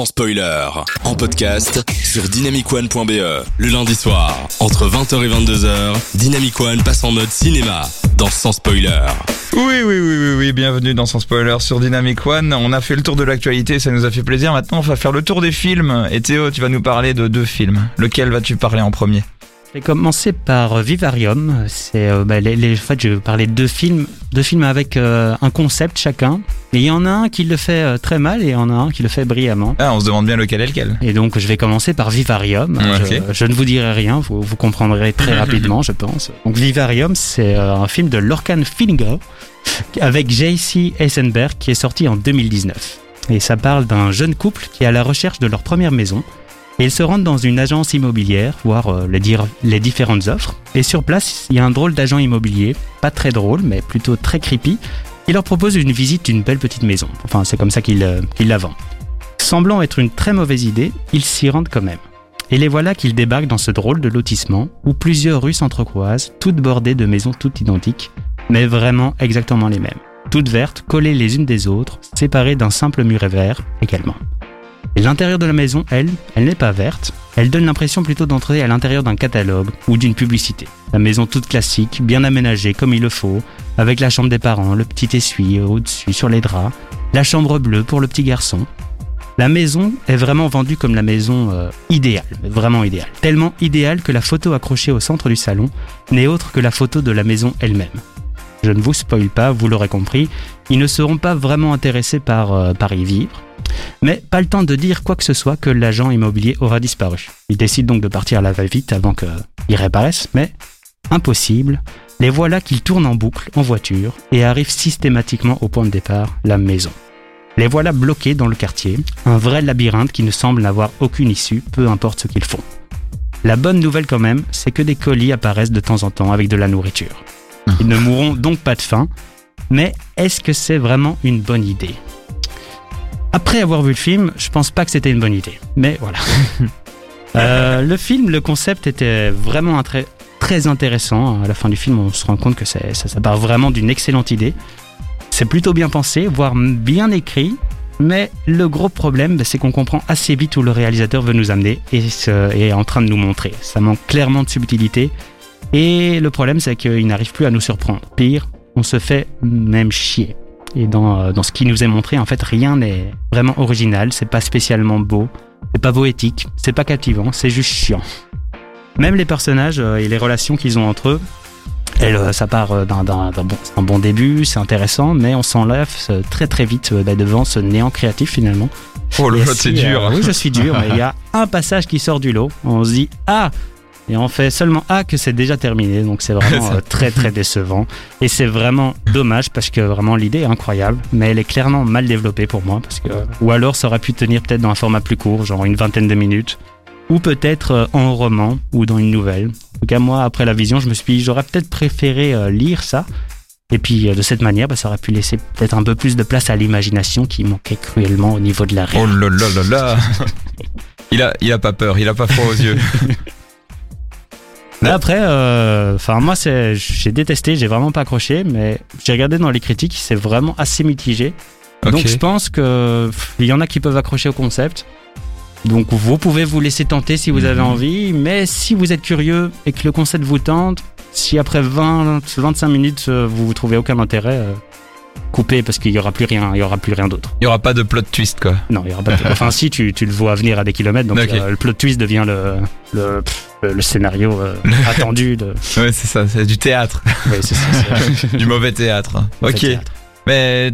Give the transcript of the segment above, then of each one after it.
sans spoiler. En podcast sur dynamicone.be. Le lundi soir, entre 20h et 22h, Dynamic One passe en mode cinéma dans Sans spoiler. Oui, oui, oui, oui, oui, bienvenue dans Sans Spoiler sur Dynamic One. On a fait le tour de l'actualité, ça nous a fait plaisir. Maintenant, on va faire le tour des films. Et Théo, tu vas nous parler de deux films. Lequel vas-tu parler en premier? Je vais commencer par euh, Vivarium. C'est, euh, bah, les, les- en fait, je vais parler de deux films, deux films avec euh, un concept chacun. Et il y en a un qui le fait euh, très mal et il y en a un qui le fait brillamment. Ah, on se demande bien lequel est lequel. Et donc, je vais commencer par Vivarium. Je, ne vous dirai rien, vous, vous comprendrez très rapidement, je pense. Donc, Vivarium, c'est un film de Lorcan Finnegan avec J.C. Eisenberg qui est sorti en 2019. Et ça parle d'un jeune couple qui est à la recherche de leur première maison. Et ils se rendent dans une agence immobilière, voir euh, les, différentes offres. Et sur place, il y a un drôle d'agent immobilier, pas très drôle, mais plutôt très creepy, qui leur propose une visite d'une belle petite maison. Enfin, c'est comme ça qu'il euh, la vend. Semblant être une très mauvaise idée, ils s'y rendent quand même. Et les voilà qu'ils débarquent dans ce drôle de lotissement où plusieurs rues s'entrecroisent, toutes bordées de maisons toutes identiques, mais vraiment exactement les mêmes. Toutes vertes, collées les unes des autres, séparées d'un simple muret vert également. Et l'intérieur de la maison, elle, elle n'est pas verte, elle donne l'impression plutôt d'entrer à l'intérieur d'un catalogue ou d'une publicité. La maison toute classique, bien aménagée comme il le faut, avec la chambre des parents, le petit essuie au-dessus sur les draps, la chambre bleue pour le petit garçon, la maison est vraiment vendue comme la maison euh, idéale, vraiment idéale. Tellement idéale que la photo accrochée au centre du salon n'est autre que la photo de la maison elle-même. Je ne vous spoil pas, vous l'aurez compris, ils ne seront pas vraiment intéressés par, euh, par y vivre. Mais pas le temps de dire quoi que ce soit que l'agent immobilier aura disparu. Ils décident donc de partir à la va-vite avant qu'ils réapparaissent, mais impossible. Les voilà qu'ils tournent en boucle en voiture et arrivent systématiquement au point de départ, la maison. Les voilà bloqués dans le quartier, un vrai labyrinthe qui ne semble n'avoir aucune issue, peu importe ce qu'ils font. La bonne nouvelle quand même, c'est que des colis apparaissent de temps en temps avec de la nourriture. Ils ne mourront donc pas de faim, mais est-ce que c'est vraiment une bonne idée? Après avoir vu le film, je pense pas que c'était une bonne idée, mais voilà. Euh, le film, le concept était vraiment très, très intéressant. À la fin du film, on se rend compte que ça, ça part vraiment d'une excellente idée. C'est plutôt bien pensé, voire bien écrit. Mais le gros problème, bah, c'est qu'on comprend assez vite où le réalisateur veut nous amener et est en train de nous montrer. Ça manque clairement de subtilité. Et le problème, c'est qu'il n'arrive plus à nous surprendre. Pire, on se fait même chier. Et dans, euh, dans ce qui nous est montré, en fait, rien n'est vraiment original. C'est pas spécialement beau. C'est pas poétique. C'est pas captivant. C'est juste chiant. Même les personnages euh, et les relations qu'ils ont entre eux, elles, euh, ça part d'un bon, c'est un bon début, c'est intéressant, mais on s'enlève très très vite bah, devant ce néant créatif finalement. Oh si, c'est dur. oui, je suis dur, mais il y a un passage qui sort du lot. On se dit Ah Et on fait seulement Ah que c'est déjà terminé. Donc c'est vraiment euh, très très décevant. Et c'est vraiment dommage parce que vraiment l'idée est incroyable, mais elle est clairement mal développée pour moi. Parce que, ou alors ça aurait pu tenir peut-être dans un format plus court, genre une vingtaine de minutes. Ou peut-être euh, en roman ou dans une nouvelle. En tout cas, moi, après la vision, je me suis dit, j'aurais peut-être préféré euh, lire ça. Et puis, de cette manière, bah, ça aurait pu laisser peut-être un peu plus de place à l'imagination qui manquait cruellement au niveau de la Oh réalité. là là là là. Il a, il a pas peur, il a pas froid aux yeux. Mais après, euh, enfin moi c'est, j'ai détesté, j'ai vraiment pas accroché, mais j'ai regardé dans les critiques, c'est vraiment assez mitigé. Donc je pense que il y en a qui peuvent accrocher au concept. Donc vous pouvez vous laisser tenter si vous avez Mhm. envie, mais si vous êtes curieux et que le concept vous tente, si après 20, 25 minutes euh, vous vous trouvez aucun intérêt, euh, coupez parce qu'il y aura plus rien, il y aura plus rien d'autre. Il y aura pas de plot twist quoi. Non, il y aura pas. De... Enfin si tu, tu le vois venir à des kilomètres, donc euh, le plot twist devient le le, pff, le scénario euh, attendu de. Ouais, c'est ça, c'est du théâtre, Oui, c'est ça. du mauvais théâtre. Ok. théâtre. Mais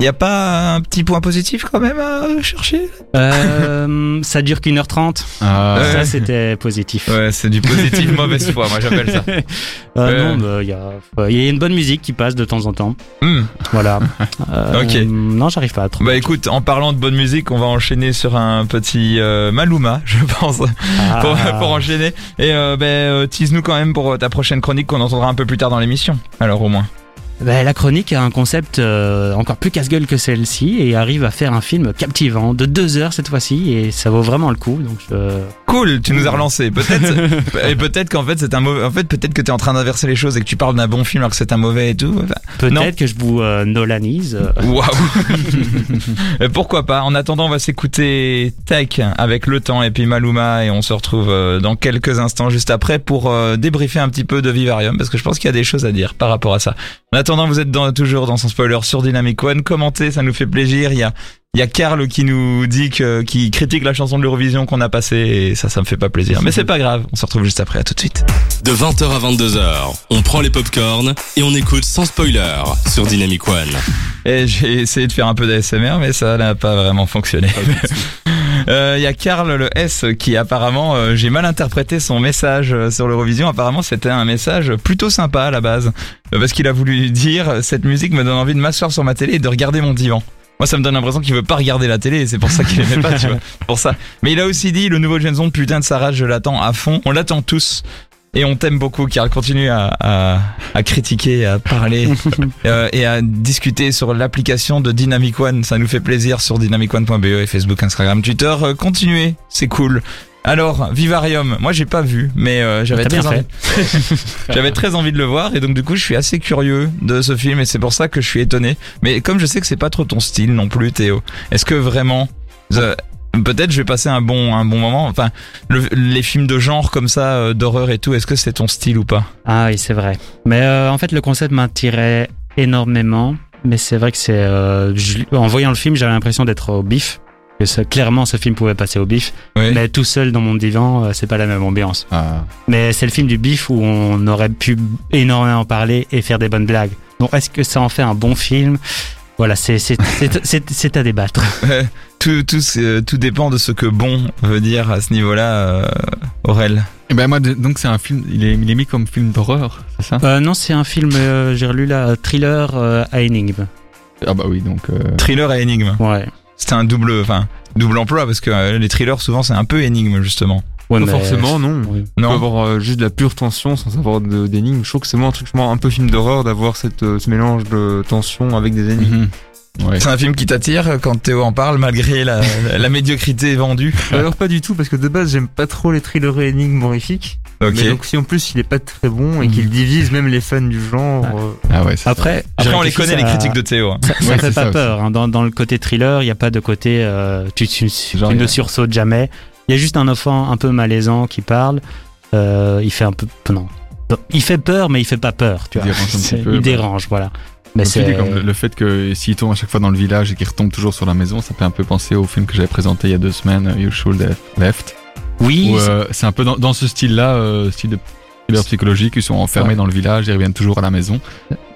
il y a pas un petit point positif quand même à chercher? Euh, ça dure qu'une heure trente. Ah, Ça, c'était positif. Ouais, c'est du positif mauvaise foi, moi j'appelle ça. Euh. Non, bah, il y, a, il y a une bonne musique qui passe de temps en temps. Hmm. Voilà. Euh, Ok. Non, j'arrive pas à trouver. Bah écoute, en parlant de bonne musique, on va enchaîner sur un petit euh, Maluma, je pense, Ah. pour, pour enchaîner. Et euh, ben, euh, tease-nous quand même pour ta prochaine chronique qu'on entendra un peu plus tard dans l'émission. Alors au moins. Ben, la chronique a un concept euh, encore plus casse-gueule que celle-ci et arrive à faire un film captivant de deux heures cette fois-ci et ça vaut vraiment le coup. Donc je... Cool, tu nous as relancé. Peut-être et peut-être qu'en fait c'est un mauvais. En fait peut-être que t'es en train d'inverser les choses et que tu parles d'un bon film alors que c'est un mauvais et tout. Enfin. Peut-être que je vous euh, nolanise. euh. Waouh Euh, Pourquoi pas En attendant, on va s'écouter Tech avec le temps et puis Maluma et on se retrouve euh, dans quelques instants juste après pour euh, débriefer un petit peu de Vivarium parce que je pense qu'il y a des choses à dire par rapport à ça. Attendant, vous êtes dans- toujours dans son spoiler sur Dynamic One. Commentez, ça nous fait plaisir. Il y a il y a Karl qui nous dit que qui critique la chanson de l'Eurovision qu'on a passée et ça ça me fait pas plaisir. Mais c'est pas grave, on se retrouve juste après. À tout de suite. De 20h à 22h, on prend les popcorns et on écoute sans spoiler sur Dynamic One. Et j'ai essayé de faire un peu d'ASMR, mais ça n'a pas vraiment fonctionné. Euh, Il y a Karl le S qui apparemment, euh, j'ai mal interprété son message euh, sur l'Eurovision. Apparemment, c'était un message plutôt sympa à la base, Euh, parce qu'il a voulu dire cette musique me donne envie de m'asseoir sur ma télé et de regarder mon divan. Moi, ça me donne l'impression qu'il veut pas regarder la télé, et c'est pour ça qu'il aimait pas, tu vois. Pour ça. Mais il a aussi dit le nouveau James Bond, putain de sa rage, je l'attends à fond. On l'attend tous. Et on t'aime beaucoup, Karl. Continue à, à, à critiquer, à parler euh, et à discuter sur l'application de Dynamic One. Ça nous fait plaisir sur dynamicone.be et Facebook, Instagram, Twitter. Euh, continuez, c'est cool. Alors, Vivarium, moi j'ai pas vu, mais euh, j'avais très envie. j'avais très envie de le voir et donc du coup je suis assez curieux de ce film et c'est pour ça que je suis étonné. Mais comme je sais que c'est pas trop ton style non plus, Théo, est-ce que vraiment euh, Peut-être je vais passer un bon un bon moment. Enfin, le- les films de genre comme ça, euh, d'horreur et tout, est-ce que c'est ton style ou pas? Ah oui, c'est vrai. Mais euh, en fait, le concept m'attirait énormément. Mais c'est vrai que c'est. euh, je- en voyant le film, j'avais l'impression d'être au bif. Que ça- clairement, ce film pouvait passer au bif. Oui. Mais tout seul dans mon divan, euh, c'est pas la même ambiance. Ah. Mais c'est le film du bif où on aurait pu énormément parler et faire des bonnes blagues. Donc, est-ce que ça en fait un bon film? Voilà, c'est c'est- c'est- c'est- c'est à débattre. tout tout c'est- tout dépend de ce que bon veut dire à ce niveau-là, euh, Aurel. Et ben moi, donc c'est un film, il est, il est mis comme film d'horreur, c'est ça? Euh, non, c'est un film, euh, j'ai relu là, thriller euh, à énigme. Ah bah oui, donc... euh, Thriller et énigme. Ouais. C'était un double, enfin double emploi parce que euh, les thrillers souvent c'est un peu énigme justement. Ouais, Pas mais- forcément, non. Oui. On peut Non. avoir euh, juste de la pure tension sans avoir de- d'énigmes. Je trouve que c'est moins un truc un peu film d'horreur d'avoir cette, euh, ce mélange de tension avec des énigmes. mhm. Ouais. C'est un film qui t'attire quand Théo en parle malgré la, la médiocrité vendue. Alors pas du tout, parce que de base j'aime pas trop les thrillers et énigmes horrifiques. Ok. Mais donc si en plus il est pas très bon et Mhm. qu'il divise même les fans du genre... Ouais. euh, Ah ouais, c'est Après, Après on les connaît les critiques de Théo. hein. Ça, ça Ouais, fait pas ça peur. hein. Dans, dans le côté thriller, il n'y a pas de côté euh, tu, tu, tu Genre, il y ne sursautes jamais. Il y a juste un enfant un peu malaisant qui parle. Euh, il fait un peu non. Il fait peur, mais il fait pas peur. Tu Il vois. dérange un petit C'est- peu, il bah. dérange, voilà. Mais c'est comme le, le fait que s'il tombe à chaque fois dans le village et qu'il retombe toujours sur la maison, ça fait un peu penser au film que j'avais présenté il y a deux semaines, You Should Have Left. oui, euh, c'est un peu dans, dans ce style-là, euh, style de psychologique, ils sont enfermés Ouais. dans le village, ils reviennent toujours à la maison.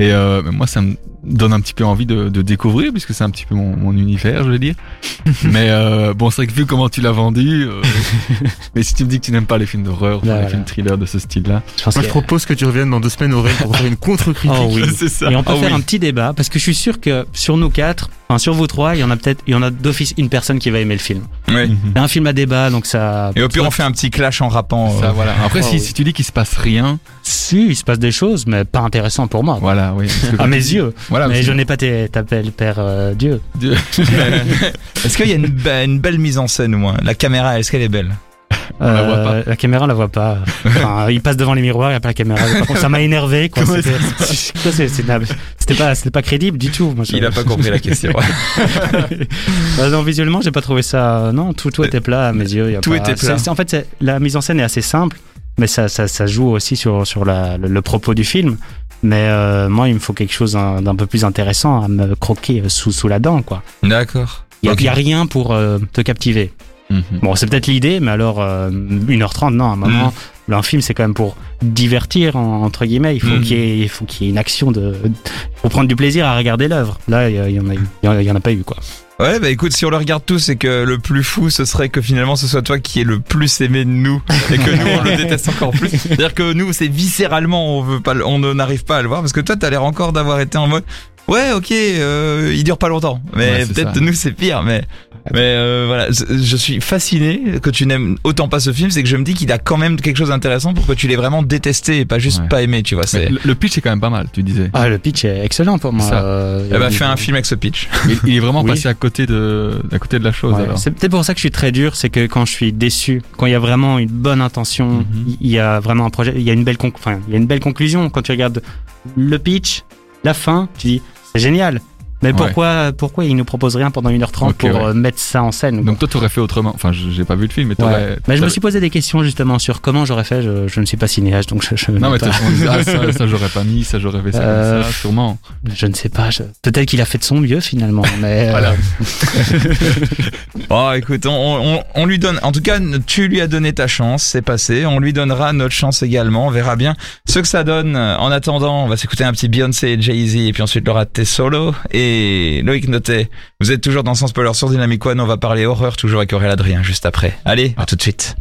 Et euh, moi, ça me donne un petit peu envie de, de découvrir, puisque c'est un petit peu mon, mon univers, je vais dire. mais euh, bon, c'est vrai que vu comment tu l'as vendu, euh, mais si tu me dis que tu n'aimes pas les films d'horreur, enfin, les films thrillers de ce style-là, je pense Moi que- je propose que tu reviennes dans deux semaines Aurélien pour faire une contre-critique. Oh oui. c'est ça. Et on peut Ah faire oui. un petit débat parce que je suis sûr que sur nous quatre, enfin sur vous trois, il y en a peut-être, il y en a d'office une personne qui va aimer le film. Ouais. Mhm. C'est un film à débat, donc ça. Et au pire on fait un petit clash en rappant. Ça, euh, voilà. Après, Oh, si, oui. si tu dis qu'il se passe rien, Si, il se passe des choses, mais pas intéressant pour moi. voilà, oui. À mes yeux. Voilà, mais je n'ai pas tes- t'appelles Père euh, Dieu. Est-ce qu'il y a une, une belle mise en scène au moins? La caméra, est-ce qu'elle est belle? La voit pas. Euh, La caméra, on la voit pas. Enfin, il passe devant les miroirs, il n'y a pas la caméra. Ça m'a énervé. quoi. C'était quoi, c'est- c'est- c'était pas, c'était pas crédible du tout. Moi, je- Il a pas compris la question. Bah, non, visuellement, j'ai pas trouvé ça. Non, tout, tout était plat à mes yeux. y a Tout pas- était plat. c'est- en fait, la mise en scène est assez simple, mais ça, ça, ça joue aussi sur, sur la, le, le propos du film. Mais euh, moi, il me faut quelque chose d'un peu plus intéressant à me croquer sous, sous la dent, quoi. D'accord. Il y, a- Ok. y a rien pour euh, te captiver. Mhm. Bon, c'est peut-être l'idée, mais alors euh, 1h30, non, à un moment, un film c'est quand même pour divertir, en- entre guillemets. Il faut qu'il y, ait- il faut qu'il y ait une action de. pour prendre du plaisir à regarder l'œuvre. Là, il y, a- il y en a, il y en a- pas eu, quoi. Ouais, bah écoute, si on le regarde tous, c'est que le plus fou, ce serait que finalement ce soit toi qui est le plus aimé de nous et que nous on le déteste encore plus. C'est-à-dire que nous, c'est viscéralement, on veut pas, on n'arrive pas à le voir parce que toi, t'as l'air encore d'avoir été en mode, Ouais, ok, euh, il dure pas longtemps, mais Ouais, peut-être nous c'est pire, mais mais euh, voilà, je suis fasciné que tu n'aimes autant pas ce film, c'est que je me dis qu'il a quand même quelque chose d'intéressant pour que tu l'aies vraiment détesté et pas juste Ouais. pas aimé, tu vois. C'est le, le pitch est quand même pas mal, tu disais. Ah, le pitch est excellent pour moi. Ça. Euh, eh il- fais un film avec ce pitch. Il, il est vraiment Oui. passé à côté de, à côté de la chose. Ouais, alors. c'est peut-être pour ça que je suis très dur, c'est que quand je suis déçu, quand il y a vraiment une bonne intention, Mhm. il il y a vraiment un projet, il y a une belle, enfin, il y a une belle conclusion. Quand tu regardes le pitch, la fin, tu dis c'est génial. Mais Ouais. pourquoi, pourquoi il nous propose rien pendant 1h30 Ok, pour ouais. euh, mettre ça en scène. Donc toi, t'aurais fait autrement. Enfin, je- j'ai pas vu le film, mais Ouais. Mais je me suis posé des questions justement sur comment j'aurais fait. Je, je ne suis pas cinéaste, donc je, je, Non, mais pas- ah, ça, ça j'aurais pas mis, ça j'aurais fait ça, Euh, ça, sûrement. je ne sais pas. je- Peut-être qu'il a fait de son mieux finalement. Mais euh, Voilà. Oh, écoute, on, on, on lui donne, en tout cas, tu lui as donné ta chance, c'est passé. On lui donnera notre chance également. On verra bien ce que ça donne. En attendant, on va s'écouter un petit Beyoncé et Jay-Z et puis ensuite le raté solo. Loïc Notet, vous êtes toujours dans Sans Spoiler sur Dynamic One. On va parler horreur toujours avec Aurélien Adrien juste après. Allez, à tout de suite.